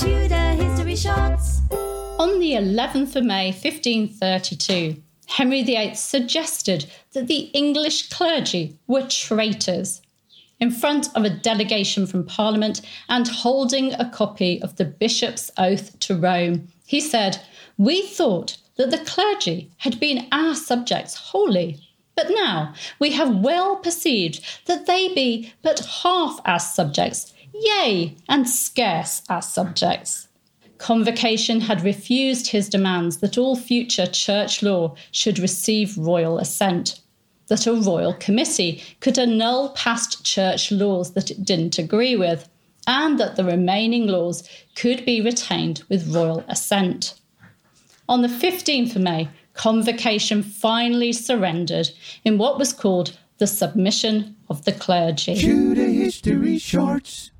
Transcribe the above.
History Shorts. On the 11th of May 1532, Henry VIII suggested that the English clergy were traitors. In front of a delegation from Parliament and holding a copy of the bishop's oath to Rome, he said, We thought that the clergy had been our subjects wholly, but now we have well perceived that they be but half our subjects, yea, and scarce as subjects. Convocation had refused his demands that all future church law should receive royal assent, that a royal committee could annul past church laws that it didn't agree with, and that the remaining laws could be retained with royal assent. On the 15th of May, Convocation finally surrendered in what was called the submission of the clergy. History Shorts.